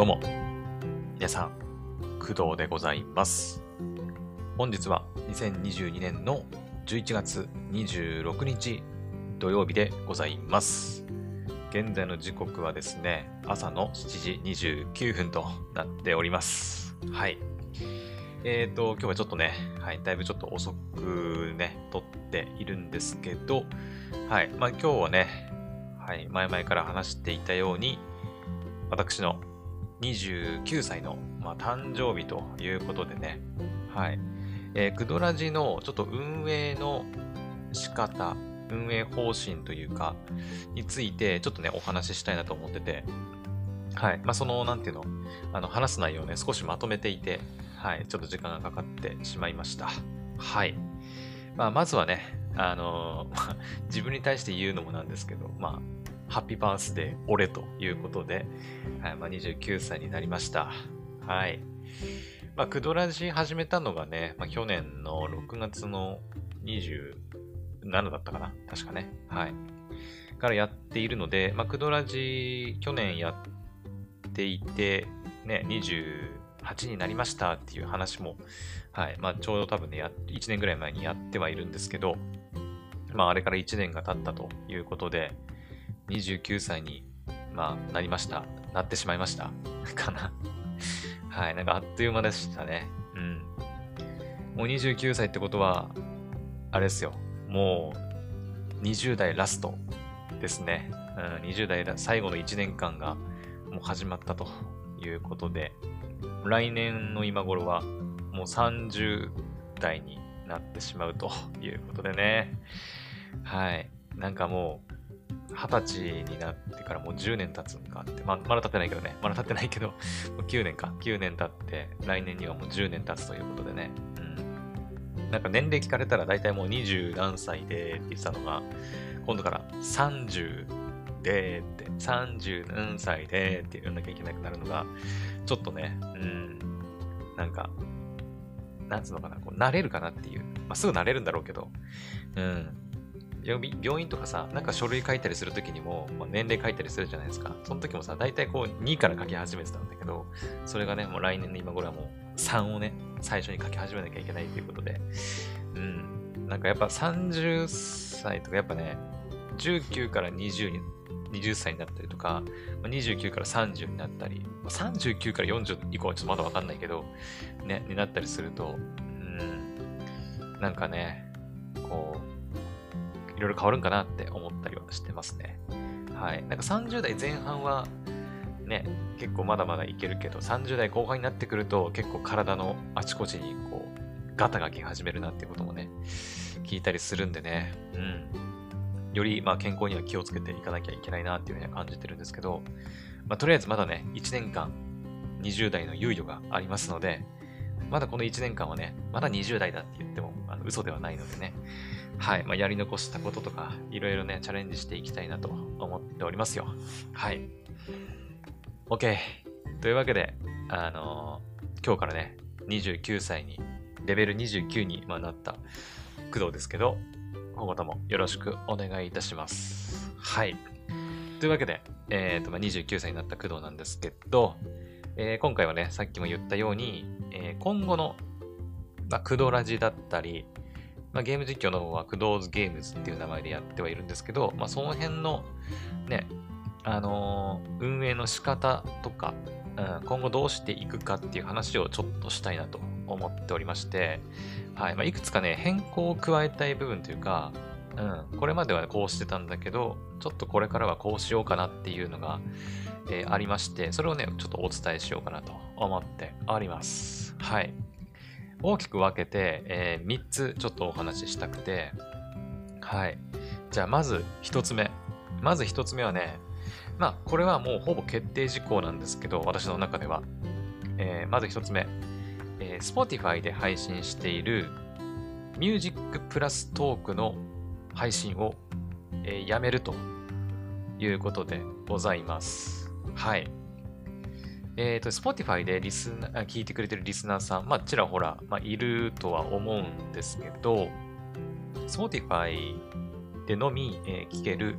どうも、皆さん、工藤でございます。本日は2022年の11月26日土曜日でございます。現在の時刻はですね、朝の7時29分となっております。はい。えーと、今日はちょっとね、はい、だいぶちょっと遅くね、撮っているんですけど、はい、まあ今日はね、はい、前々から話していたように、私の29歳の、まあ、誕生日ということでね、はい。えー、クドラジのちょっと運営の仕方、運営方針というか、についてちょっとね、お話ししたいなと思ってて、はい。まあ、その、なんていうの、あの、話す内容をね、少しまとめていて、はい。ちょっと時間がかかってしまいました。はい。まあ、まずはね、あのー 自分に対して言うのもなんですけど、まあ、ハッピーバースデー、俺ということで、はい、まあ、29歳になりました。はい。まあ、クドラジ始めたのがね、まあ、去年の6月の27だったかな確かね。はい。からやっているので、まあ、クドラジ去年やっていて、ね、28になりましたっていう話も、はい。まあ、ちょうど多分ね、や1年ぐらい前にやってはいるんですけど、まあ、あれから1年が経ったということで、29歳に、まあ、なりました。なってしまいました。かな。はい。なんかあっという間でしたね。うん。もう29歳ってことは、あれですよ。もう、20代ラストですね。うん、20代だ最後の1年間がもう始まったということで、来年の今頃はもう30代になってしまうということでね。はい。なんかもう、二十歳になってからもう10年経つんかって、まあまだ経ってないけどね、まだ経ってないけど、もう9年か、9年経って、来年にはもう10年経つということでね、うん。なんか年齢聞かれたら大体もう20何歳でって言ってたのが、今度から30でって、30何歳でって言わなきゃいけなくなるのが、ちょっとね、うん、なんか、なんつうのかな、こう慣れるかなっていう。まあ、すぐ慣れるんだろうけど、うん。病院とかさ、なんか書類書いたりするときにも、まあ、年齢書いたりするじゃないですか。その時もさ、大体こう2から書き始めてたんだけど、それがね、もう来年の今頃はもう3をね、最初に書き始めなきゃいけないということで、うん。なんかやっぱ30歳とかやっぱね、19から20に、20歳になったりとか、29から30になったり、39から40以降はちょっとまだわかんないけど、ね、になったりすると、うん、なんかね、こう、いろいろ変わるんかなって思ったりはしてますね。はい。なんか30代前半は、ね、結構まだまだいけるけど、30代後半になってくると、結構体のあちこちに、こう、ガタが来始めるなっていうこともね、聞いたりするんでね、うん。より、まあ、健康には気をつけていかなきゃいけないなっていうふうには感じてるんですけど、まあ、とりあえずまだね、1年間、20代の猶予がありますので、まだこの1年間はね、まだ20代だって言っても、あの嘘ではないのでね、はい。まあ、やり残したこととか、いろいろね、チャレンジしていきたいなと思っておりますよ。はい。OK。というわけで、あのー今日からね、29歳に、レベル29にまあなった工藤ですけど、今後ともよろしくお願いいたします。はい。というわけで、えっ、と、まあ、29歳になった工藤なんですけど、えー今回はね、さっきも言ったように、えー今後の、まあ、工藤ラジだったり、まあ、ゲーム実況の方は、クドーズゲームズっていう名前でやってはいるんですけど、まあ、その辺の、ね、あのー運営の仕方とか、うん、今後どうしていくかっていう話をちょっとしたいなと思っておりまして、はい、まあ、いくつかね、変更を加えたい部分というか、うん、これまではこうしてたんだけど、ちょっとこれからはこうしようかなっていうのが、えーありまして、それをね、ちょっとお伝えしようかなと思っております。はい。大きく分けて、え3つちょっとお話ししたくて、はい。じゃあ、まず1つ目。まず1つ目はね、まあ、これはもうほぼ決定事項なんですけど、私の中では。えーまず1つ目。えー Spotify で配信している Music プラストークの配信を、えーやめるということでございます。はい。えっ、と、Spotify でリスナー、聞いてくれてるリスナーさん、まあ、ちらほら、まあ、いるとは思うんですけど、Spotify でのみ、えー聞ける、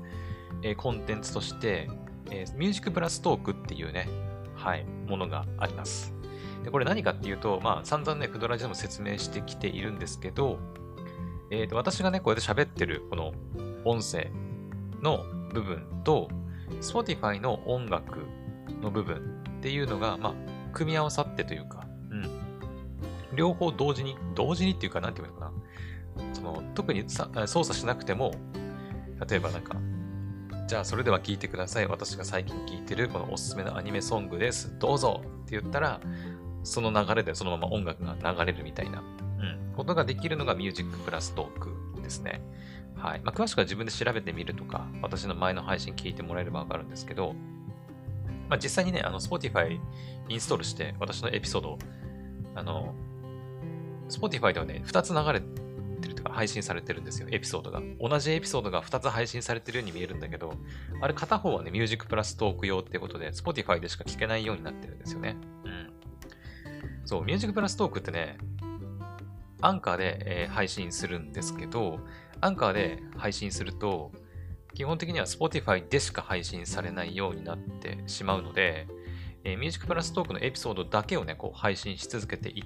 えーコンテンツとして、えー、ミュージックプラストークっていうね、はい、ものがあります。で、これ何かっていうと、まあ、散々ね、クドラジでも説明してきているんですけど、えー、と私がね、こうやって喋ってる、この音声の部分と、Spotify の音楽の部分っていうのが、まあ、組み合わさってというか、うん。両方同時に、同時にっていうか、なんていうのかな。その、特に操作しなくても、例えばなんか、じゃあそれでは聴いてください。私が最近聴いてるこのおすすめのアニメソングです。どうぞって言ったら、その流れでそのまま音楽が流れるみたいな、うん、ことができるのがミュージックプラストークですね。はい。まあ、詳しくは自分で調べてみるとか、私の前の配信聞いてもらえればわかるんですけど、まあ、実際にね、あの、Spotify インストールして、私のエピソード、あの、Spotify ではね、2つ流れてるとか、配信されてるんですよ、エピソードが。同じエピソードが2つ配信されてるように見えるんだけど、あれ片方はね、ミュージックプラストーク用ってことで、Spotify でしか聞けないようになってるんですよね。うん。そう、ミュージックプラストークってね、アンカーで、えー、配信するんですけど、アンカーで配信すると、基本的には Spotify でしか配信されないようになってしまうので、えー、ミュージックプラストークのエピソードだけをね、こう配信し続けてい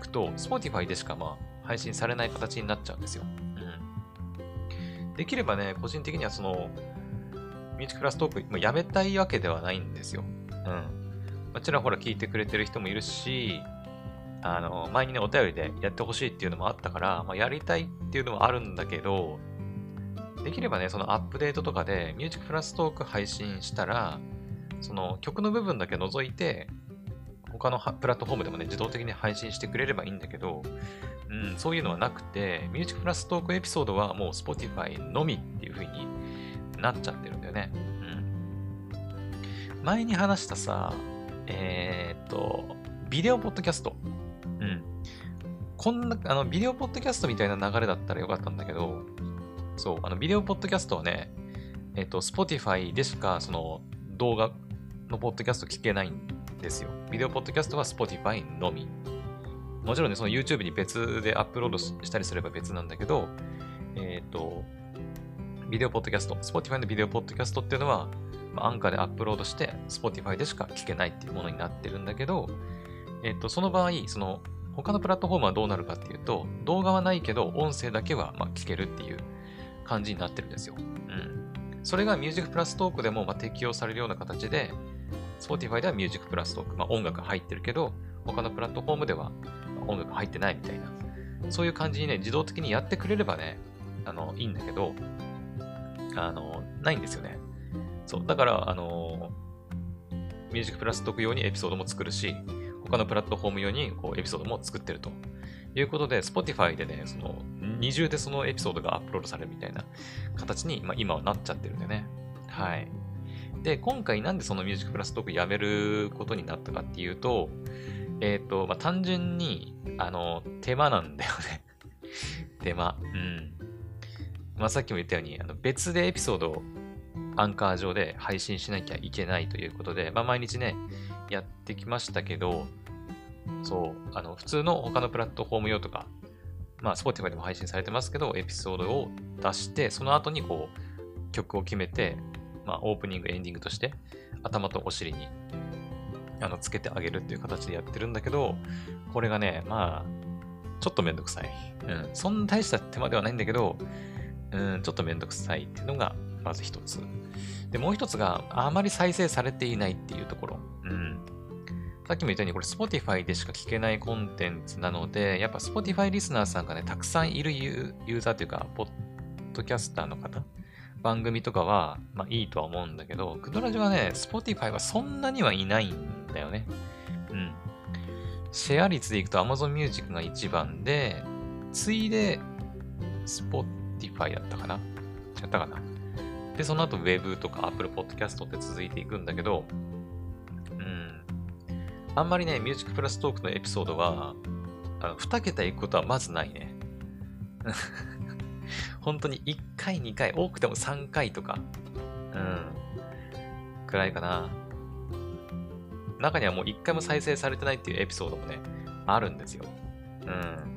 くと、Spotify でしかまあ配信されない形になっちゃうんですよ。うん。できればね、個人的にはその、ミュージックプラストーク、やめたいわけではないんですよ。うん。もちろんほら聞いてくれてる人もいるし、あの、前にね、お便りでやってほしいっていうのもあったから、まあ、やりたいっていうのもあるんだけど、できればね、そのアップデートとかで、ミュージックプラストーク配信したら、その曲の部分だけ除いて、他のプラットフォームでもね、自動的に配信してくれればいいんだけど、うん、そういうのはなくて、ミュージックプラストークエピソードはもう Spotify のみっていう風になっちゃってるんだよね。うん。前に話したさ、えー、っと、ビデオポッドキャスト。うん。こんな、あの、ビデオポッドキャストみたいな流れだったらよかったんだけど、そう、あの、ビデオポッドキャストはね、えっ、と、Spotify でしか、その、動画のポッドキャスト聞けないんですよ。ビデオポッドキャストは Spotify のみ。もちろんね、その YouTube に別でアップロードしたりすれば別なんだけど、えっ、ー、と、ビデオポッドキャスト、Spotify のビデオポッドキャストっていうのは、まあ、アンカーでアップロードして Spotify でしか聞けないっていうものになってるんだけど、えっ、ー、と、その場合、その、他のプラットフォームはどうなるかっていうと、動画はないけど、音声だけはま聞けるっていう感じになってるんですよ。うん。それがミュージックプラストークでもま適用されるような形で、Spotify ではミュージックプラストーク、まあ、音楽入ってるけど、他のプラットフォームでは音楽入ってないみたいな、そういう感じにね、自動的にやってくれればね、あの、いいんだけど、あの、ないんですよね。そう。だから、あの、ミュージックプラストーク用にエピソードも作るし、他のプラットフォーム用にこうエピソードも作ってるということで、Spotify でね、その二重でそのエピソードがアップロードされるみたいな形に、まあ、今はなっちゃってるんでね。はい。で、今回なんでそのミュージックプラストークやめることになったかっていうと、えっ、ー、と、まあ、単純に、あの、手間なんだよね 手間。うん。まあ、さっきも言ったように、あの別でエピソードをアンカー上で配信しなきゃいけないということで、まあ、毎日ね、やってきましたけど、そう、あの、普通の他のプラットフォーム用とか、まあ、Spotify でも配信されてますけど、エピソードを出して、その後にこう、曲を決めて、まあ、オープニング、エンディングとして、頭とお尻に、あの、つけてあげるっていう形でやってるんだけど、これがね、まあ、ちょっとめんどくさい。うん、そんな大した手間ではないんだけど、うん、ちょっとめんどくさいっていうのが、まず一つ。で、もう一つが、あまり再生されていないっていうところ。うん。さっきも言ったように、これ Spotify でしか聞けないコンテンツなので、やっぱ Spotify リスナーさんがね、たくさんいるユーザーというか、ポッドキャスターの方、番組とかは、まあいいとは思うんだけど、クドラジはね、Spotify はそんなにはいないんだよね。うん。シェア率でいくと Amazon Music が一番で、次いで Spotify だったかな違ったかなで、その後 Web とか Apple Podcast って続いていくんだけど、あんまりね、ミュージックプラストークのエピソードは、あの2桁いくことはまずないね。本当に1回、2回、多くても3回とか、うん、くらいかな。中にはもう1回も再生されてないっていうエピソードもね、あるんですよ。うん。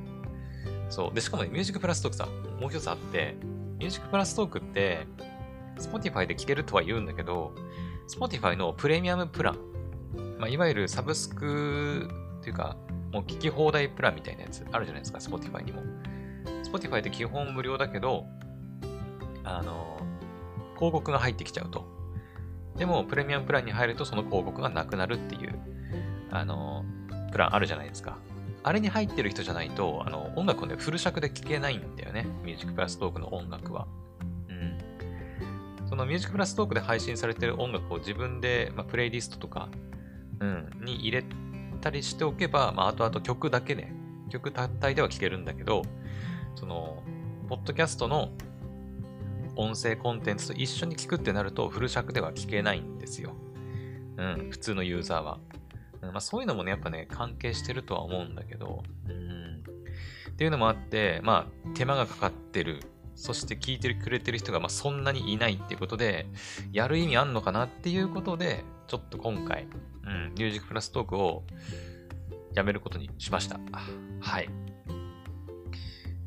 そう。で、しかもね、ミュージックプラストークさ、もう一つあって、ミュージックプラストークって、Spotify で聴けるとは言うんだけど、Spotify のプレミアムプランまあ、いわゆるサブスクっていうか、もう聞き放題プランみたいなやつあるじゃないですか、Spotify にも。Spotify って基本無料だけど、あの、広告が入ってきちゃうと。でも、プレミアムプランに入るとその広告がなくなるっていう、あの、プランあるじゃないですか。あれに入ってる人じゃないと、あの、音楽をね、フル尺で聴けないんだよね。ミュージックプラストークの音楽は。うん。そのミュージックプラストークで配信されてる音楽を自分で、まあ、プレイリストとか、うん、に入れたりしておけば、まあ、後々曲だけで、曲単体では聴けるんだけど、その、ポッドキャストの音声コンテンツと一緒に聞くってなると、フル尺では聞けないんですよ。うん、普通のユーザーは。うんまあ、そういうのもね、やっぱね、関係してるとは思うんだけど、うん。っていうのもあって、まあ、手間がかかってる。そして聞いてくれてる人がまあそんなにいないっていうことで、やる意味あんのかなっていうことで、ちょっと今回、うん、ミュージックプラストークをやめることにしました。はい。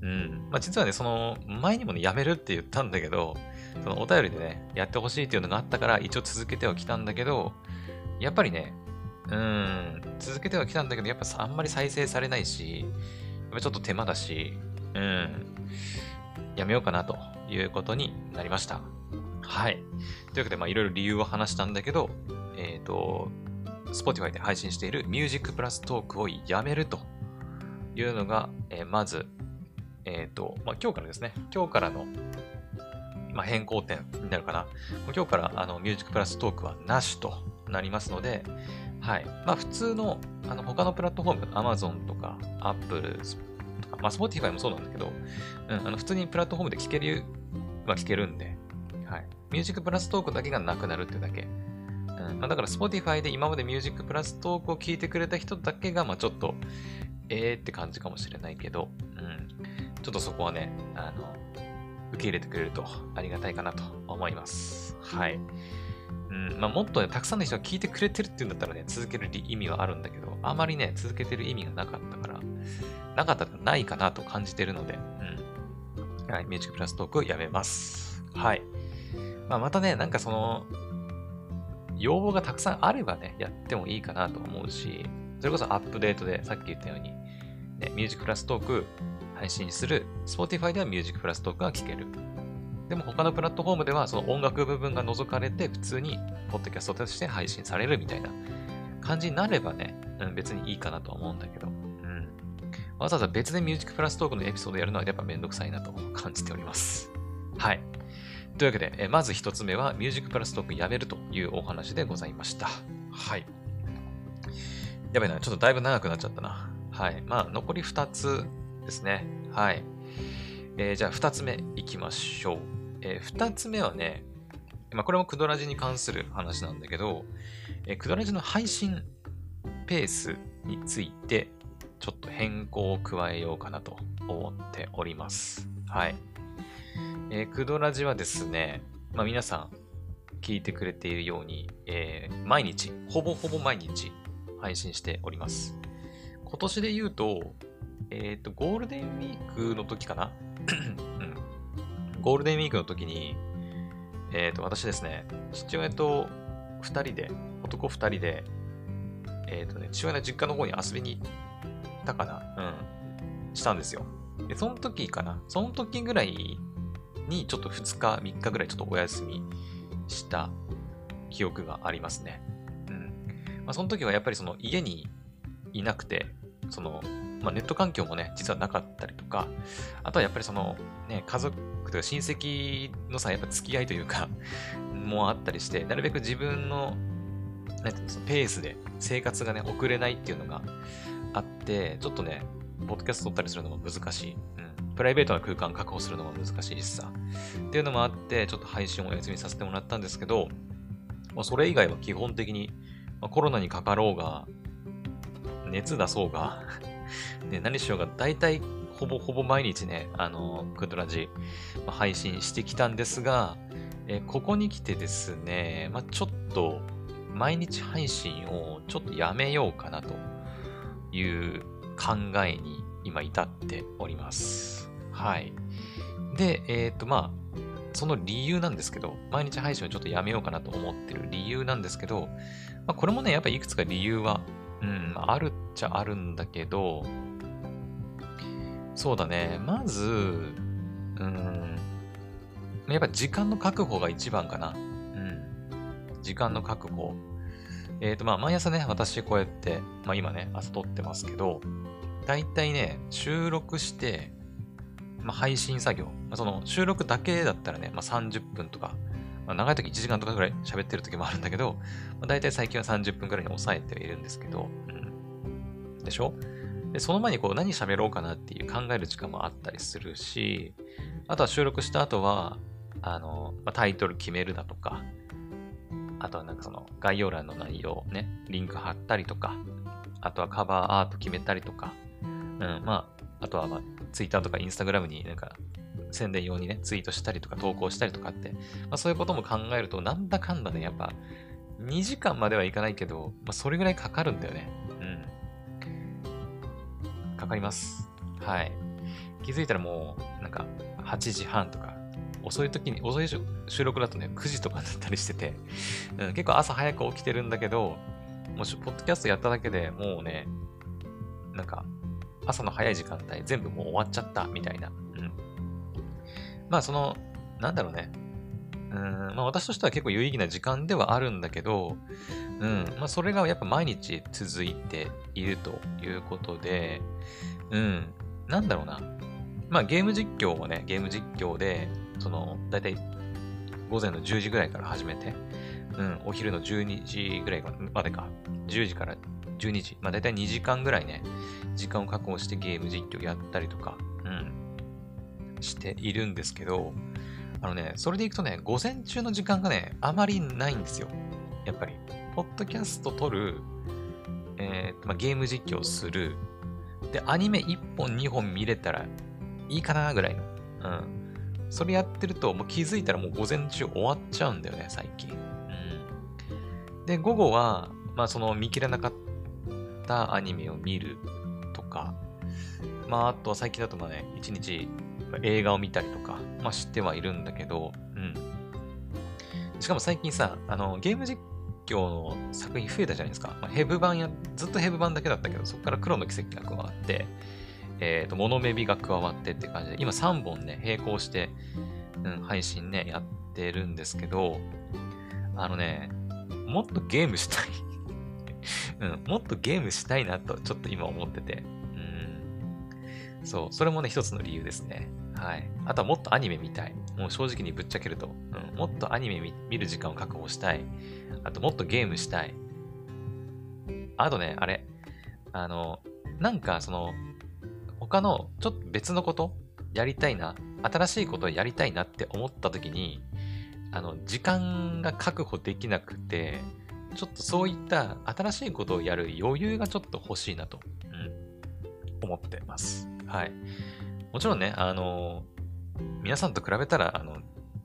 うん。まあ、実はね、その、前にもね、やめるって言ったんだけど、そのお便りでね、やってほしいっていうのがあったから、一応続けてはきたんだけど、やっぱりね、うん、続けてはきたんだけど、やっぱあんまり再生されないし、やっちょっと手間だし、うん、やめようかなということになりました。はい。というわけで、まあ、いろいろ理由を話したんだけど、えっ、ー、と、Spotify で配信している Music Plus トークをやめるというのが、えー、まずえっ、ー、と、まあ、今日からですね、今日からの、まあ、変更点になるかな。今日からあのミュージックプラストークはなしとなりますので、はい。まあ、普通の、あの、他のプラットフォーム、Amazon とか Apple とか、まあ、Spotify もそうなんだけど、うん、あの、普通にプラットフォームで聞けるは聞けるんで、はい。ミュージックプラストークだけがなくなるってだけ。まあ、だから Spotify で今までミュージックプラストークを聞いてくれた人だけが、まあ、ちょっと、えーって感じかもしれないけど、うん。ちょっとそこはね、あの、受け入れてくれるとありがたいかなと思います。はい。うんまあ、もっとね、たくさんの人が聞いてくれてるっていうんだったらね、続ける意味はあるんだけど、あまりね、続けてる意味がなかったから、なかったらないかなと感じてるので、うん。はい、ミュージックプラストークやめます。はい。まあ、またね、なんかその、要望がたくさんあればね、やってもいいかなと思うし、それこそアップデートで、さっき言ったように、ね、ミュージックプラストーク配信する Spotify では Music プラストークが聴ける。でも他のプラットフォームではその音楽部分が除かれて普通にポッドキャストとして配信されるみたいな感じになればね、うん、別にいいかなと思うんだけど、うん。わざわざ別で Music プラストークのエピソードやるのはやっぱめんどくさいなと感じております。はい。というわけで、えまず一つ目は Music プラストークやめるというお話でございました。はい。やべえな、ちょっとだいぶ長くなっちゃったな。はい。まあ、残り2つですね。はい。えー、じゃあ、二つ目いきましょう。えー、つ目はね、まあ、これもクドラジに関する話なんだけど、えー、クドラジの配信ペースについて、ちょっと変更を加えようかなと思っております。はい。えー、クドラジはですね、まあ、皆さん聞いてくれているように、えー、毎日、ほぼほぼ毎日配信しております。今年で言うと、えっ、ー、と、ゴールデンウィークの時かな？うん。ゴールデンウィークの時に、えっ、ー、と、私ですね、父親と二人で、男二人で、えっ、とね、父親の実家の方に遊びに行ったかな？うん。したんですよ。で、その時かな？その時ぐらいに、ちょっと2日、3日ぐらいちょっとお休みした記憶がありますね。うん。まあ、その時はやっぱりその家にいなくて、その、まあ、ネット環境もね、実はなかったりとか、あとはやっぱりその、ね、家族とか親戚のさ、やっぱ付き合いというかもあったりして、なるべく自分の、なんていうの、そのペースで生活がね、遅れないっていうのがあって、ちょっとね、ポッドキャスト撮ったりするのも難しい。うん。プライベートな空間確保するのも難しいしさ。っていうのもあって、ちょっと配信をお休みさせてもらったんですけど、まあ、それ以外は基本的に、まあ、コロナにかかろうが、熱出そうが ね、何しようが、大体、ほぼほぼ毎日ね、あの、クドラジ、まあ、配信してきたんですが、えここに来てですね、まあ、ちょっと、毎日配信をちょっとやめようかなという考えに今至っております。はい。で、えっ、ー、と、まあ、その理由なんですけど、毎日配信をちょっとやめようかなと思ってる理由なんですけど、まあ、これもね、やっぱりいくつか理由は、うん、あるっちゃあるんだけど、そうだね、まず、うん、やっぱ時間の確保が一番かな。うん。時間の確保。えっ、ー、と、まあ、毎朝ね、私こうやって、まあ今ね、朝撮ってますけど、だいたいね、収録して、まあ、配信作業。まあ、その収録だけだったらね、まあ、30分とか、まあ、長い時1時間とかぐらい喋ってる時もあるんだけど、まあ、大体最近は30分ぐらいに抑えてはいるんですけど、うん。でしょ？で、その前にこう何喋ろうかなっていう考える時間もあったりするし、あとは収録した後は、あの、まあ、タイトル決めるだとか、あとはなんかその概要欄の内容ね、リンク貼ったりとか、あとはカバーアート決めたりとか、うん、まあ、あとはまあ、ツイッターとかインスタグラムになんか宣伝用にね、ツイートしたりとか投稿したりとかって、まあそういうことも考えると、なんだかんだね、やっぱ、2時間まではいかないけど、まあそれぐらいかかるんだよね。うん。かかります。はい。気づいたらもう、なんか、8時半とか、遅い時に、遅い収録だとね、9時とかだったりしてて、うん、結構朝早く起きてるんだけど、もし、ポッドキャストやっただけでもうね、なんか、朝の早い時間帯全部もう終わっちゃったみたいな。うん。まあその、なんだろうね。うん、まあ私としては結構有意義な時間ではあるんだけど、うん、まあそれがやっぱ毎日続いているということで、うん、なんだろうな。まあゲーム実況もね、ゲーム実況で、その、だいたい午前の10時ぐらいから始めて、うん、お昼の12時ぐらいまでか、10時から12時、まあ大体2時間ぐらいね、時間を確保してゲーム実況やったりとか、うん、しているんですけど、あのね、それでいくとね、午前中の時間がね、あまりないんですよ。やっぱり。ポッドキャスト撮る、えーまあ、ゲーム実況する、で、アニメ1本2本見れたらいいかなぐらいの。うん。それやってると、もう気づいたらもう午前中終わっちゃうんだよね、最近。うん。で、午後は、まあその見切れなかったアニメを見るとか、まあ、あとは最近だとまあね、一日映画を見たりとか、まあ、知ってはいるんだけど、うん。しかも最近さ、あの、ゲーム実況の作品増えたじゃないですか。まあ、ヘブ版や、ずっとヘブ版だけだったけど、そこから黒の奇跡が加わって、えっ、ー、と、モノメビが加わってって感じで、今3本ね、並行して、うん、配信ね、やってるんですけど、あのね、もっとゲームしたいうん、もっとゲームしたいなと、ちょっと今思ってて。うん。そう、それもね、一つの理由ですね。はい。あとはもっとアニメ見たい。もう正直にぶっちゃけると、うん、もっとアニメ見る時間を確保したい。あともっとゲームしたい。あとね、あれ。あの、なんかその、他のちょっと別のことやりたいな、新しいことをやりたいなって思った時に、あの、時間が確保できなくて、ちょっとそういった新しいことをやる余裕がちょっと欲しいなと、うん、思ってます。はい。もちろんね、あの皆さんと比べたら、あの、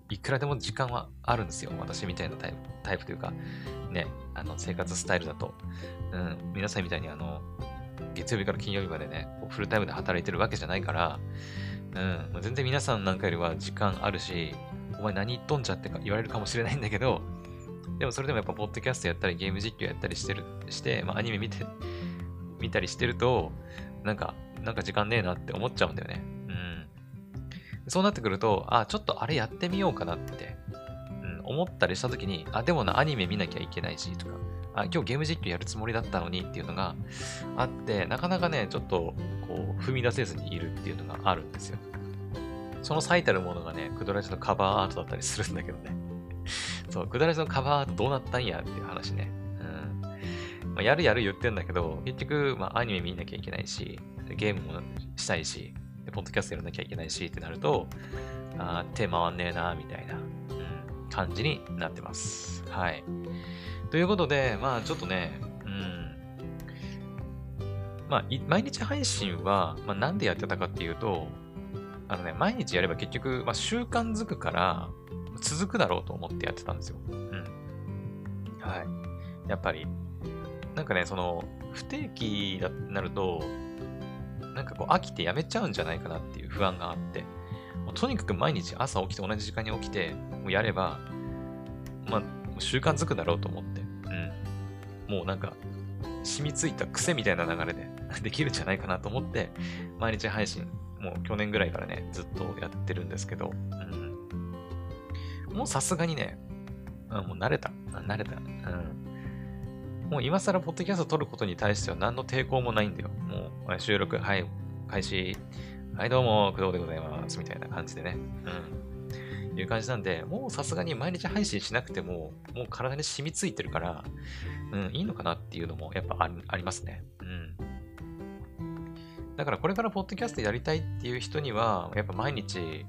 いくらでも時間はあるんですよ。私みたいなタイプタイプというか、ね、あの、生活スタイルだと。うん、皆さんみたいにあの、月曜日から金曜日までね、フルタイムで働いてるわけじゃないから、うん、全然皆さんなんかよりは時間あるし、お前何言っとんじゃってか言われるかもしれないんだけど、でもそれでもやっぱ、ポッドキャストやったり、ゲーム実況やったりしてる、して、まあ、アニメ見て、見たりしてると、なんか、なんか時間ねえなって思っちゃうんだよね。うん。そうなってくると、あ、ちょっとあれやってみようかなって、うん、思ったりしたときに、あ、でもな、アニメ見なきゃいけないし、とか、あ、今日ゲーム実況やるつもりだったのにっていうのがあって、なかなかね、ちょっと、こう、踏み出せずにいるっていうのがあるんですよ。その最たるものがね、クドラジのカバーアートだったりするんだけどね。そう、くだらじのカバーどうなったんやっていう話ね。うん。まあ、やるやる言ってんだけど、結局、まあ、アニメ見なきゃいけないし、ゲームもしたいし、ポッドキャストやらなきゃいけないしってなると、あ手回んねえな、みたいな、うん、感じになってます。はい。ということで、まあちょっとね、うん。まあ、毎日配信は、まあ、なんでやってたかっていうと、あのね、毎日やれば結局、まあ、習慣づくから、続くだろうと思ってやってたんですよ。うん。はい。やっぱり、なんかね、その、不定期になると、なんかこう飽きてやめちゃうんじゃないかなっていう不安があって、とにかく毎日朝起きて同じ時間に起きて、もうやれば、まあ、習慣づくだろうと思って、うん。もうなんか、染みついた癖みたいな流れで できるんじゃないかなと思って、毎日配信、もう去年ぐらいからね、ずっとやってるんですけど、うん。もうさすがにね、うん、もう慣れた。慣れた。うん。もう今更ポッドキャスト撮ることに対しては何の抵抗もないんだよ。もう収録、はい、開始。はい、どうも、工藤でございます。みたいな感じでね。うん。いう感じなんで、もうさすがに毎日配信しなくても、もう体に染みついてるから、うん、いいのかなっていうのもやっぱありますね。うん。だからこれからポッドキャストやりたいっていう人には、やっぱ毎日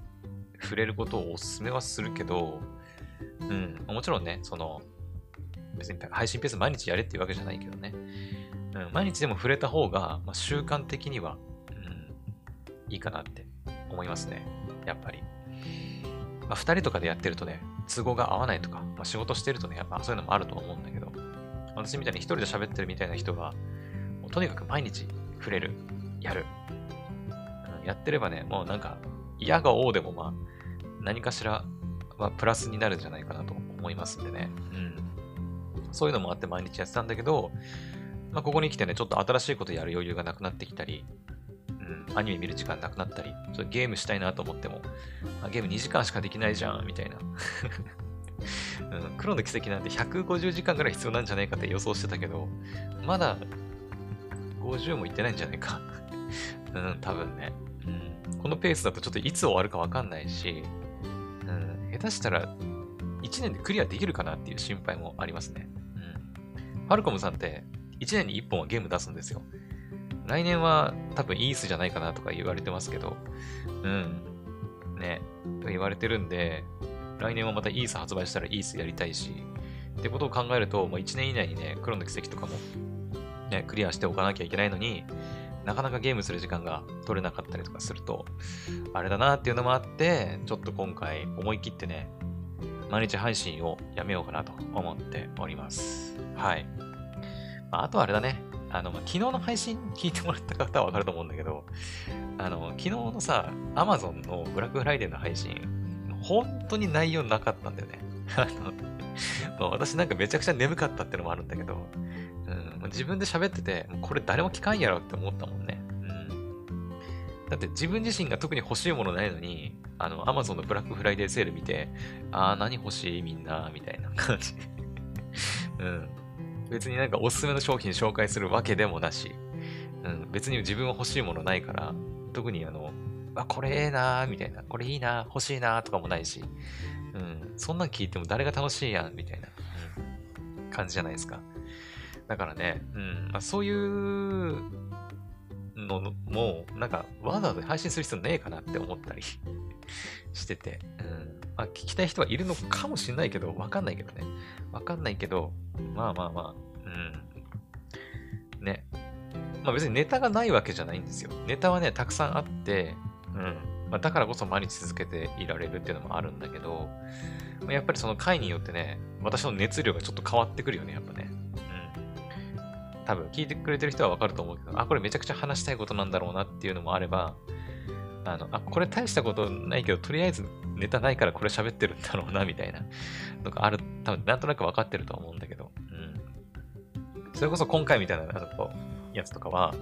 触れることをお勧めはするけど、うん、もちろんね、その、別に配信ペース毎日やれっていうわけじゃないけどね。うん、毎日でも触れた方が、まあ、習慣的にはうんいいかなって思いますね。やっぱり。まあ、二人とかでやってるとね、都合が合わないとか、まあ、仕事してるとね、やっぱそういうのもあると思うんだけど、私みたいに一人で喋ってるみたいな人が、とにかく毎日触れる、やる。やってればね、もうなんか、嫌が王でもまあ、何かしらはプラスになるんじゃないかなと思いますんでね。うん。そういうのもあって毎日やってたんだけど、まあ、ここに来てね、ちょっと新しいことやる余裕がなくなってきたり、うんアニメ見る時間なくなったり、ちょっとゲームしたいなと思っても、あゲーム2時間しかできないじゃん、みたいな。うん、黒の奇跡なんて150時間ぐらい必要なんじゃないかって予想してたけど、まだ50もいってないんじゃないか。うん、多分ね、このペースだとちょっといつ終わるかわかんないし、うん、下手したら1年でクリアできるかなっていう心配もありますね。うん。ファルコムさんって1年に1本はゲーム出すんですよ。来年は多分イースじゃないかなとか言われてますけど、うん。ね、言われてるんで、来年はまたイース発売したらイースやりたいし、ってことを考えると、まあ、1年以内にね、黒の奇跡とかも、ね、クリアしておかなきゃいけないのに、なかなかゲームする時間が取れなかったりとかすると、あれだなっていうのもあって、ちょっと今回思い切ってね、毎日配信をやめようかなと思っております。はい。まあ、とはあれだね。あの、まあ、昨日の配信聞いてもらった方はわかると思うんだけど、あの、昨日のさ、Amazon のブラックフライデーの配信、本当に内容なかったんだよね。あの、まあ、私なんかめちゃくちゃ眠かったってのもあるんだけど、自分で喋ってて、これ誰も聞かんやろって思ったもんね。うん。だって自分自身が特に欲しいものないのに、あの、Amazon のブラックフライデーセール見て、あー何欲しいみんな、みたいな感じ。うん。別になんかおすすめの商品紹介するわけでもなし、うん、別に自分は欲しいものないから、特にあの、あ、これええなーみたいな、これいいな欲しいなとかもないし、うん、そんなん聞いても誰が楽しいやん、みたいな、感じじゃないですか。だからね、うん、まあ、そういうのも、なんか、わざわざ配信する必要ねえかなって思ったり してて、うん。まあ、聞きたい人はいるのかもしれないけど、わかんないけどね。わかんないけど、まあまあまあ、うん。ね。まあ別にネタがないわけじゃないんですよ。ネタはね、たくさんあって、うん。まあ、だからこそ毎日続けていられるっていうのもあるんだけど、やっぱりその回によってね、私の熱量がちょっと変わってくるよね、やっぱね。多分聞いてくれてる人はわかると思うけど、あ、これめちゃくちゃ話したいことなんだろうなっていうのもあれば、あの、あ、これ大したことないけど、とりあえずネタないからこれ喋ってるんだろうな、みたいなのがある、多分なんとなく分かってると思うんだけど、うん。それこそ今回みたいなやつとかは、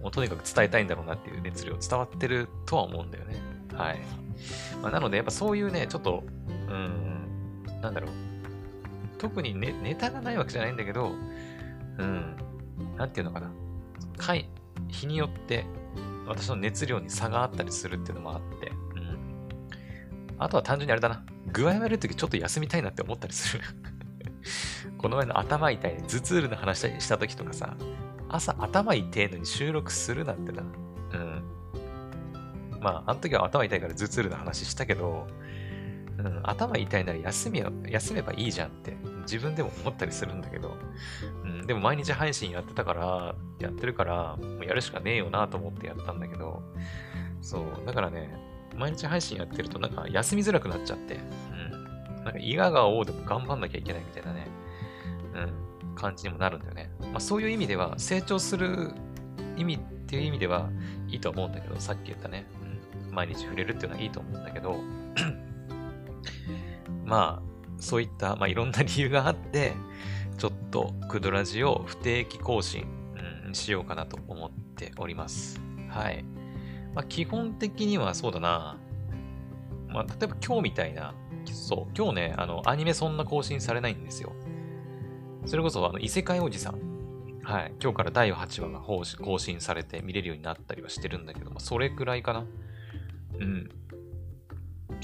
もうとにかく伝えたいんだろうなっていう熱量伝わってるとは思うんだよね。はい。まあ、なので、やっぱそういうね、ちょっと、うん、なんだろう。特にネネタがないわけじゃないんだけど、うん、なんていうのかな。回、日によって私の熱量に差があったりするっていうのもあって、うん。あとは単純にあれだな。具合悪い時ちょっと休みたいなって思ったりする。この前の頭痛い、頭痛の話した時とかさ、朝頭痛いのに収録するなんてな。うん。まあ、あの時は頭痛いから頭痛の話したけど、うん、頭痛いなら休み休めばいいじゃんって自分でも思ったりするんだけど、うん、でも毎日配信やってたから、やってるから、もうやるしかねえよなと思ってやったんだけど、そう、だからね、毎日配信やってるとなんか休みづらくなっちゃって、うん、なんか伊賀が王でも頑張んなきゃいけないみたいなね、うん、感じにもなるんだよね。まあそういう意味では、成長する意味っていう意味ではいいと思うんだけど、さっき言ったね、うん、毎日触れるっていうのはいいと思うんだけど、まあ、そういった、まあ、いろんな理由があって、ちょっとクドラジを不定期更新、うん、しようかなと思っております。はい。まあ、基本的にはそうだな。まあ、例えば今日みたいな、そう、今日ね、あの、アニメそんな更新されないんですよ。それこそ、あの、異世界おじさん。はい。今日から第8話が更新されて見れるようになったりはしてるんだけど、ま、それくらいかな。うん。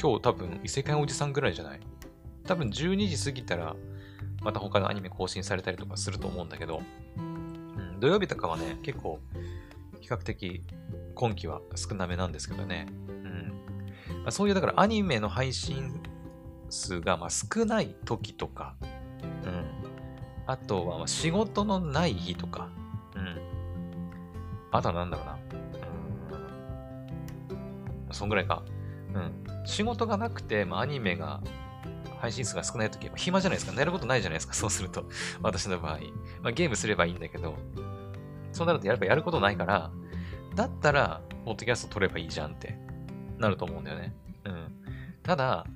今日多分異世界おじさんぐらいじゃない？多分12時過ぎたら、また他のアニメ更新されたりとかすると思うんだけど、うん、土曜日とかはね、結構、比較的今期は少なめなんですけどね。うんまあ、そういう、だからアニメの配信数がま少ない時とか、うん。あとは仕事のない日とか、うん。あとはなんだろうな。うん。そんぐらいか。うん。仕事がなくて、ま、アニメが配信数が少ない時、暇じゃないですか。やることないじゃないですか。そうすると。私の場合。まあ、ゲームすればいいんだけど、そうなるとやっぱやることないから、だったら、ポッドキャスト撮ればいいじゃんってなると思うんだよね。うん。ただ、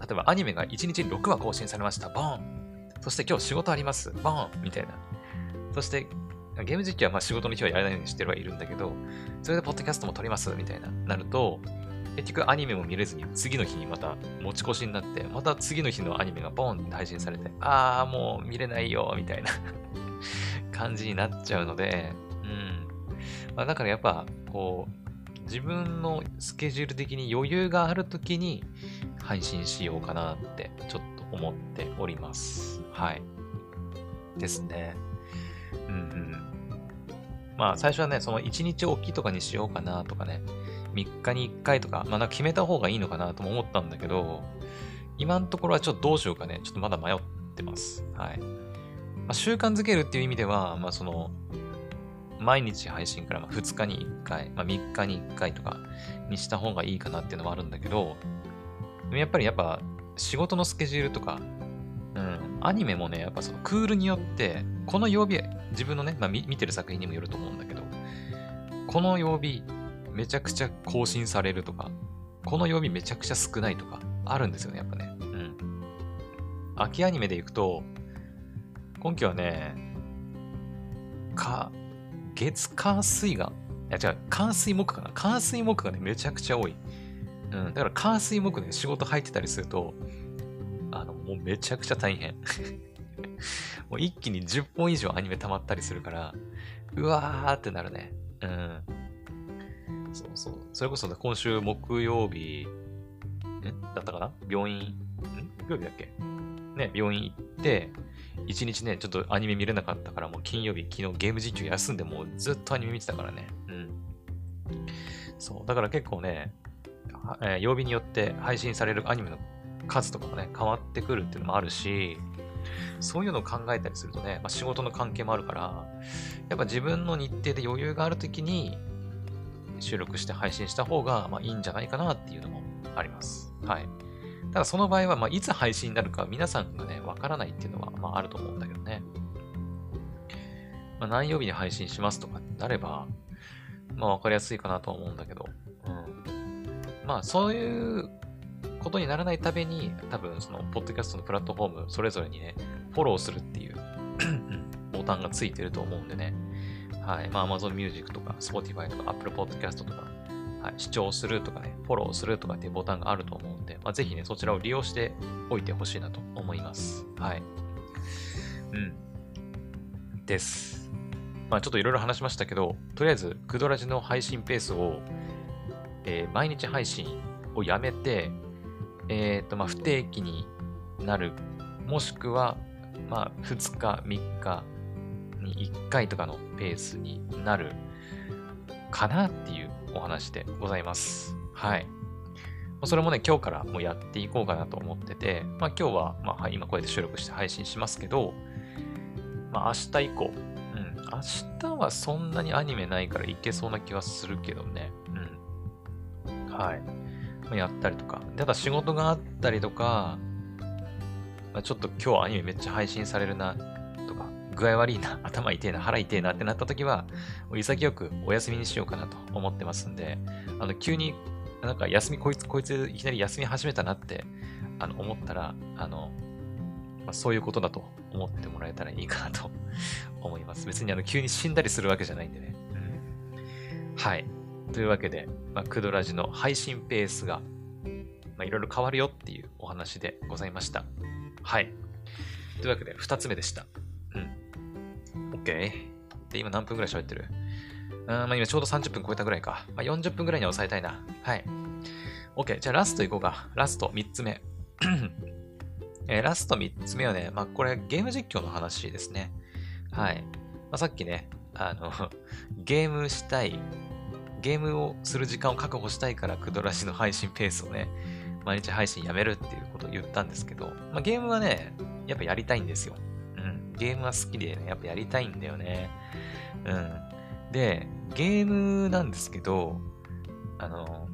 例えばアニメが1日6話更新されました。ボーンそして今日仕事あります。ボーンみたいな。そして、ゲーム実況はまあ仕事の日はやらないようにしてはいるんだけど、それでポッドキャストも撮りますみたいな、なると、結局アニメも見れずに次の日にまた持ち越しになって、また次の日のアニメがボンって配信されて、あーもう見れないよ、みたいな 感じになっちゃうので、うん。まあ、だからやっぱ、こう、自分のスケジュール的に余裕がある時に配信しようかなってちょっと思っております。はい。ですね。うんうん。まあ最初はね、その1日おきとかにしようかなとかね、3日に1回とか、まあなんか決めた方がいいのかなとも思ったんだけど、今のところはちょっとどうしようかね、ちょっとまだ迷ってます。はい。まあ、習慣づけるっていう意味では、まあその、毎日配信から2日に1回、まあ、3日に1回とかにした方がいいかなっていうのはあるんだけど、やっぱりやっぱ仕事のスケジュールとか、うん、アニメもね、やっぱそのクールによって、この曜日、自分のね、まあ、見てる作品にもよると思うんだけど、この曜日、めちゃくちゃ更新されるとか、この曜日めちゃくちゃ少ないとか、あるんですよね、やっぱね。うん。秋アニメでいくと、今期はね、か、月、火、水が、いや違う、火水木かな。火水木がね、めちゃくちゃ多い。うん。だから火水木ね、仕事入ってたりすると、あの、もうめちゃくちゃ大変。もう一気に10本以上アニメ溜まったりするから、うわーってなるね。うん。そうそう。それこそ、ね、今週木曜日、ん？だったかな？病院、ん？木曜日だっけ？ね、病院行って、一日ね、ちょっとアニメ見れなかったから、もう金曜日、昨日ゲーム実況休んで、もうずっとアニメ見てたからね。うん。そう。だから結構ね、えー、曜日によって配信されるアニメの数とかもね、変わってくるっていうのもあるし、そういうのを考えたりするとね、まあ、仕事の関係もあるから、やっぱ自分の日程で余裕があるときに、収録して配信した方が、まあ、いいんじゃないかなっていうのもあります。はい。ただその場合は、まあ、いつ配信になるか皆さんがね、わからないっていうのは、まあ、あると思うんだけどね。まあ、何曜日に配信しますとかってなれば、まあ、わかりやすいかなと思うんだけど、うん。まあ、そういうことにならないために、多分、その、ポッドキャストのプラットフォーム、それぞれにね、フォローするっていうボタンがついてると思うんでね。はい。まあ、Amazon Music とか、Spotify とか、Apple Podcast とか、はい、視聴するとかね、フォローするとかっていうボタンがあると思うんで、まあ、ぜひね、そちらを利用しておいてほしいなと思います。はい。うん。です。まあ、ちょっといろいろ話しましたけど、とりあえず、クドラジの配信ペースを、えー、毎日配信をやめて、えっ、ー、と、まあ、不定期になる、もしくは、まあ、2日、3日に1回とかのペースになるかなっていうお話でございます。はい。それもね、今日からもうやっていこうかなと思ってて、まあ今日は、まあ今こうやって収録して配信しますけど、まあ明日以降、うん、明日はそんなにアニメないからいけそうな気はするけどね、うん。はい。まあ、やったりとか。ただ仕事があったりとか、まあ、ちょっと今日アニメめっちゃ配信されるな具合悪いな、頭痛いな、腹痛いなってなった時は、もう潔くお休みにしようかなと思ってますんで、あの、急になんか休み、こいつ、こいついきなり休み始めたなって、あの、思ったら、あの、まあ、そういうことだと思ってもらえたらいいかなと 思います。別にあの、急に死んだりするわけじゃないんでね。はい。というわけで、まあ、クドラジの配信ペースが、まあ、いろいろ変わるよっていうお話でございました。はい。というわけで、二つ目でした。OK。で、今何分ぐらい喋ってる？うん、まあ今ちょうど30分超えたぐらいか。まあ40分ぐらいには抑えたいな。はい。OK。じゃあラストいこうか。ラスト3つ目。えーラスト3つ目はね、まあこれゲーム実況の話ですね。はい。まあ、さっきね、あの、ゲームしたい、ゲームをする時間を確保したいから、クドラシの配信ペースをね、毎日配信やめるっていうことを言ったんですけど、まあゲームはね、やっぱやりたいんですよ。ゲームは好きでね、やっぱやりたいんだよね。うん。で、ゲームなんですけど、あの、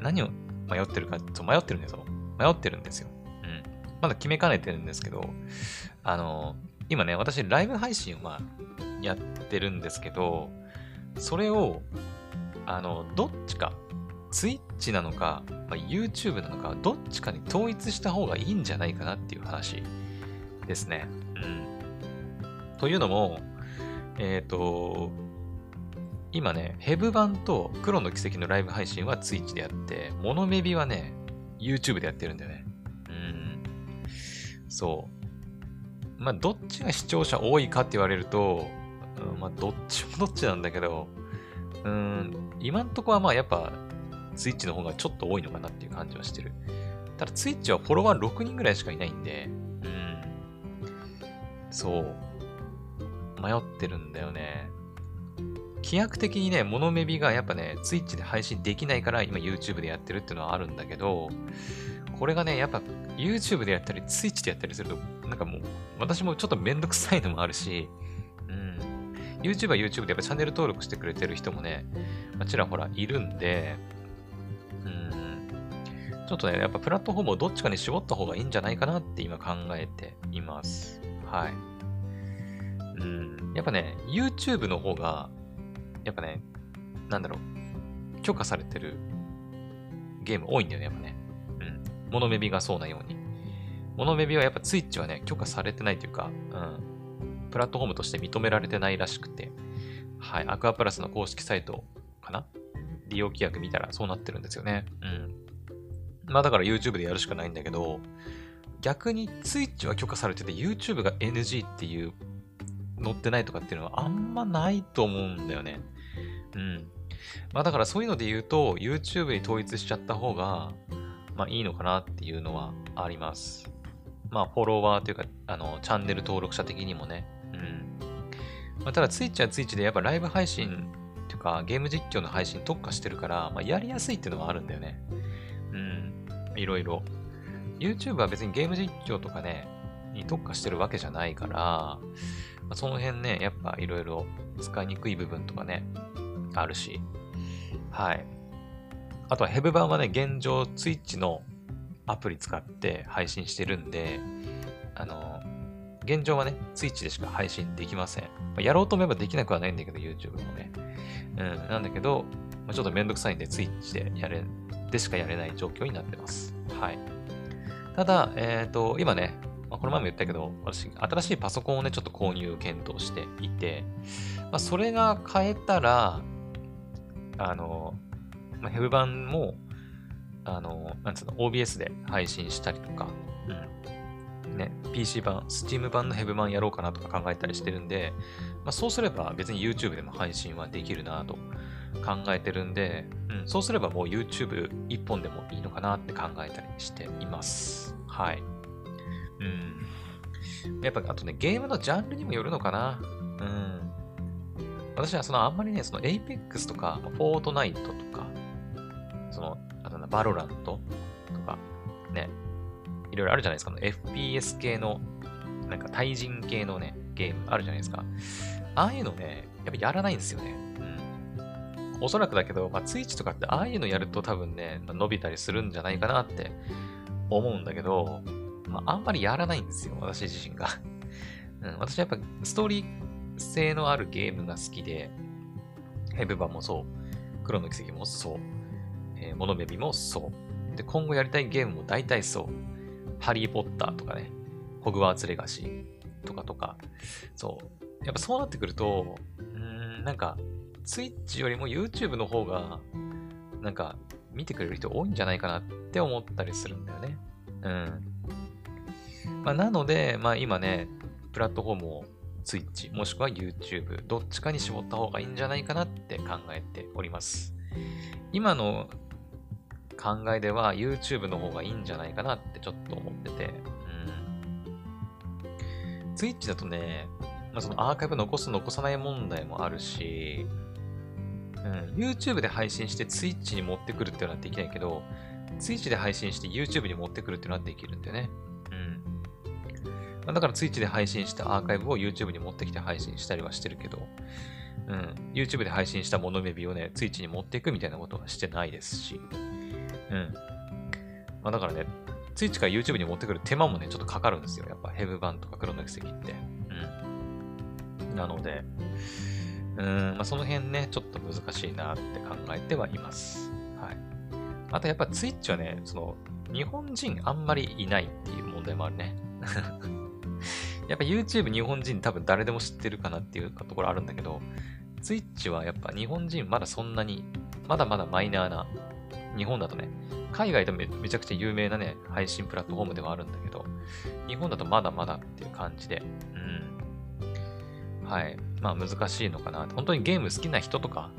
何を迷ってるか、そう迷ってるんですよ。迷ってるんですよ。うん。まだ決めかねてるんですけど、あの、今ね、私、ライブ配信をまあ、やってるんですけど、それを、あの、どっちか、Twitch なのか、まあ、YouTube なのか、どっちかに統一した方がいいんじゃないかなっていう話ですね。うん。というのも、えっ、と、今ね、ヘブ版と黒の奇跡のライブ配信は Twitch でやって、モノメビはね、YouTube でやってるんだよね。うん。そう。まあ、どっちが視聴者多いかって言われると、うん、まあ、どっちもどっちなんだけど、うん、今んとこはまあ、やっぱ、Twitch の方がちょっと多いのかなっていう感じはしてる。ただ、Twitch はフォロワー6人ぐらいしかいないんで、うん。そう。迷ってるんだよね。規約的にね、モノメビがやっぱね、Twitch で配信できないから今 YouTube でやってるっていうのはあるんだけど、これがね、やっぱ YouTube でやったり Twitch でやったりすると、なんかもう、私もちょっとめんどくさいのもあるし、うん。YouTube は YouTube でやっぱチャンネル登録してくれてる人もね、まちらほらいるんで、うん。ちょっとね、やっぱプラットフォームをどっちかに絞った方がいいんじゃないかなって今考えています。はい。うん。やっぱね、YouTube の方が、やっぱね、なんだろう、許可されてるゲーム多いんだよね、やっぱね。うん。モノメビがそうなように。モノメビはやっぱ Twitch はね、許可されてないというか、うん。プラットフォームとして認められてないらしくて、はい。アクアプラスの公式サイトかな？利用規約見たらそうなってるんですよね。うん。まあだから YouTube でやるしかないんだけど、逆に Twitch は許可されてて YouTube が NG っていう載ってないとかっていうのはあんまないと思うんだよね。うん。まあだからそういうので言うと YouTube に統一しちゃった方がまあいいのかなっていうのはあります。まあフォロワーというかあのチャンネル登録者的にもね。うん。まあ、ただ Twitch は Twitch でやっぱライブ配信というかゲーム実況の配信特化してるから、まあ、やりやすいっていうのはあるんだよね。うん。いろいろ。YouTube は別にゲーム実況とかね、に特化してるわけじゃないから、まあ、その辺ね、やっぱいろいろ使いにくい部分とかね、あるし。はい。あとはヘブ版はね、現状 Twitch のアプリ使って配信してるんで、あの、現状はね、Twitch でしか配信できません。まあやろうと思えばできなくはないんだけど、YouTube もね。うん、なんだけど、まあ、ちょっとめんどくさいんで、Twitch でやれ、でしかやれない状況になってます。はい。ただ、えっ、と、今ね、まあ、この前も言ったけど、私、新しいパソコンをね、ちょっと購入検討していて、まあ、それが買えたら、あの、まあ、ヘブ版も、あの、なんつうの、OBS で配信したりとか、うん。ね、PC 版、Steam 版のヘブ版やろうかなとか考えたりしてるんで、まあ、そうすれば別に YouTube でも配信はできるなと考えてるんで、うん、そうすればもう YouTube 一本でもいいのかなって考えたりしています。はい。うん。やっぱ、あとね、ゲームのジャンルにもよるのかな。うん。私はそのあんまりね、その Apex とか、フォートナイトとか、その、あとな、 VALORANT とか、ね、いろいろあるじゃないですか。FPS 系の、なんか対人系のね、ゲームあるじゃないですか。ああいうのね、やっぱやらないんですよね。おそらくだけど、まあ、 Twitch とかってああいうのやると多分ね、伸びたりするんじゃないかなって思うんだけど、まあ、あんまりやらないんですよ、私自身が。うん、私はやっぱストーリー性のあるゲームが好きで、ヘブバもそう、黒の奇跡もそう。えー、モノベビもそう。で、今後やりたいゲームも大体そう。ハリー・ポッターとかね、ホグワーツ・レガシーとかとか、そう。やっぱそうなってくると、うん、なんか、ツイッチよりも YouTube の方が、なんか、見てくれる人多いんじゃないかなって思ったりするんだよね。うん。まあ、なので、まあ今ね、プラットフォームを Twitch もしくは YouTube どっちかに絞った方がいいんじゃないかなって考えております。今の考えでは YouTube の方がいいんじゃないかなってちょっと思ってて、うん。Twitch だとね、まあ、そのアーカイブ残す残さない問題もあるし、うん、YouTube で配信して Twitch に持ってくるっていうのはできないけど、Twitch で配信して YouTube に持ってくるっていうのはできるんだよね。うん。だから Twitch で配信したアーカイブを YouTube に持ってきて配信したりはしてるけど、うん。YouTube で配信したモノメビをね、Twitch に持っていくみたいなことはしてないですし、うん。まあだからね、Twitch から YouTube に持ってくる手間もね、ちょっとかかるんですよ。やっぱヘブ版とかクロノ奇跡って。うん。なので、うん、まあ、その辺ね、ちょっと難しいなって考えてはいます。はい。あとやっぱ Twitch はね、その、日本人あんまりいないっていう問題もあるね。やっぱ YouTube 日本人多分誰でも知ってるかなっていうところあるんだけど、Twitch はやっぱ日本人まだそんなに、まだまだマイナーな、日本だとね、海外でもめちゃくちゃ有名なね、配信プラットフォームではあるんだけど、日本だとまだまだっていう感じで、うん。はい。まあ難しいのかな。本当にゲーム好きな人とか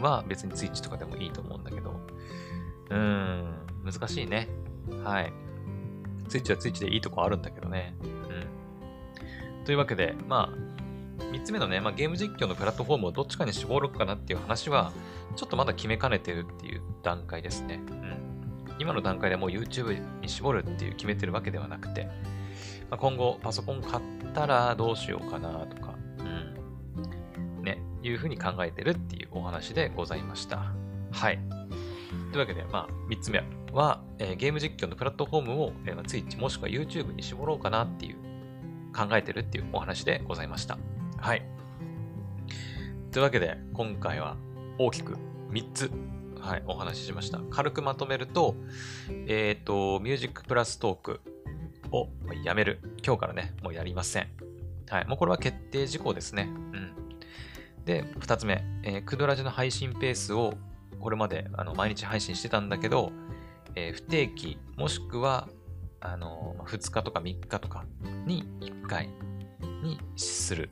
は別に Twitch とかでもいいと思うんだけど、うーん、難しいね。はい。Twitch は Twitch でいいとこあるんだけどね。うん。というわけで、まあ、3つ目のね、まあ、ゲーム実況のプラットフォームをどっちかに絞ろうかなっていう話は、ちょっとまだ決めかねてるっていう段階ですね。うん。今の段階でもう YouTube に絞るっていう決めてるわけではなくて、まあ、今後パソコン買ったらどうしようかなとか、いうふうに考えてるっていうお話でございました。はい。というわけで、まあ、3つ目は、えー、ゲーム実況のプラットフォームを、えー、Twitch もしくは YouTube に絞ろうかなっていう考えてるっていうお話でございました。はい。というわけで、今回は大きく3つ、はい、お話ししました。軽くまとめると、えっ、ー、と、ミュージックプラストークをやめる。今日からね、もうやりません。はい。もうこれは決定事項ですね。うん。で、2つ目、えー、クドラジの配信ペースをこれまであの毎日配信してたんだけど、えー、不定期、もしくはあの2日とか3日とかに1回にする。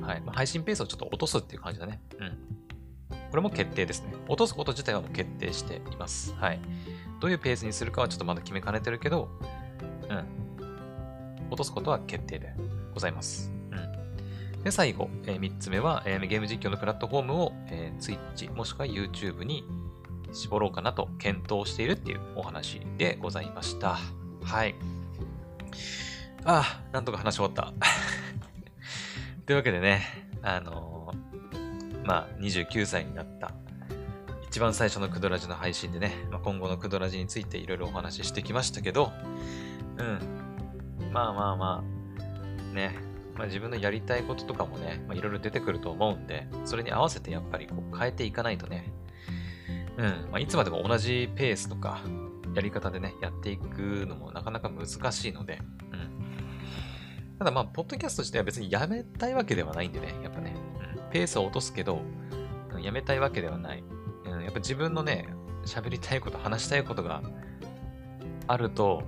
はいまあ、配信ペースをちょっと落とすっていう感じだね。うん。これも決定ですね。落とすこと自体はもう決定しています。はい。どういうペースにするかはちょっとまだ決めかねてるけど、うん。落とすことは決定でございます。で、最後、えー、3つ目は、えー、ゲーム実況のプラットフォームを、えー、Twitch もしくは YouTube に絞ろうかなと検討しているっていうお話でございました。はい。ああ、なんとか話し終わった。というわけでね、あのー、まあ、29歳になった一番最初のクドラジの配信でね、まあ、今後のクドラジについていろいろお話ししてきましたけど、うん。まあまあまあ、ね、まあ、自分のやりたいこととかもね、まあ、いろいろ出てくると思うんで、それに合わせてやっぱりこう変えていかないとね、うん、まあ、いつまでも同じペースとか、やり方でね、やっていくのもなかなか難しいので、うん。ただまあ、ポッドキャスト自体は別にやめたいわけではないんでね、やっぱね、うん、ペースを落とすけど、うん、やめたいわけではない。うん、やっぱ自分のね、喋りたいこと、話したいことがあると、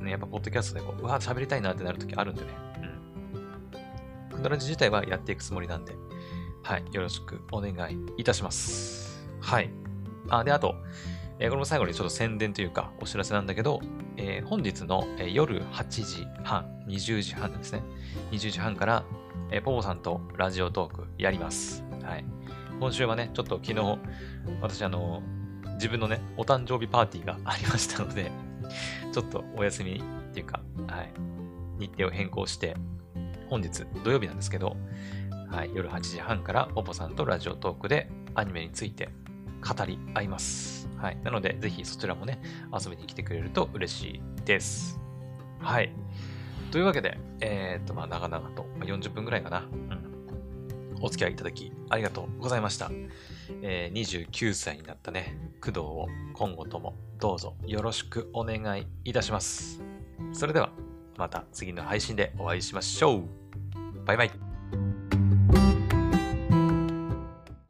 ね、やっぱポッドキャストでこう、うわ、喋りたいなってなるときあるんでね。ドラジ自体はやっていくつもりなんで、はい、よろしくお願いいたします。はい。あ、で、あと、えー、これも最後にちょっと宣伝というか、お知らせなんだけど、えー、本日の、えー、夜8時半、20時半ですね。20時半から、えー、ポポさんとラジオトークやります。はい。今週はね、ちょっと昨日、私、あの、自分のね、お誕生日パーティーがありましたので、ちょっとお休みっていうか、はい、日程を変更して、本日土曜日なんですけど、はい、夜8時半からポポさんとラジオトークでアニメについて語り合います。はい。なので、ぜひそちらもね、遊びに来てくれると嬉しいです。はい。というわけで、えー、っと、まあ、長々と、まあ、40分ぐらいかな。うん。お付き合いいただきありがとうございました。えー29歳になったね、工藤を今後ともどうぞよろしくお願いいたします。それではまた次の配信でお会いしましょう。バイバイ。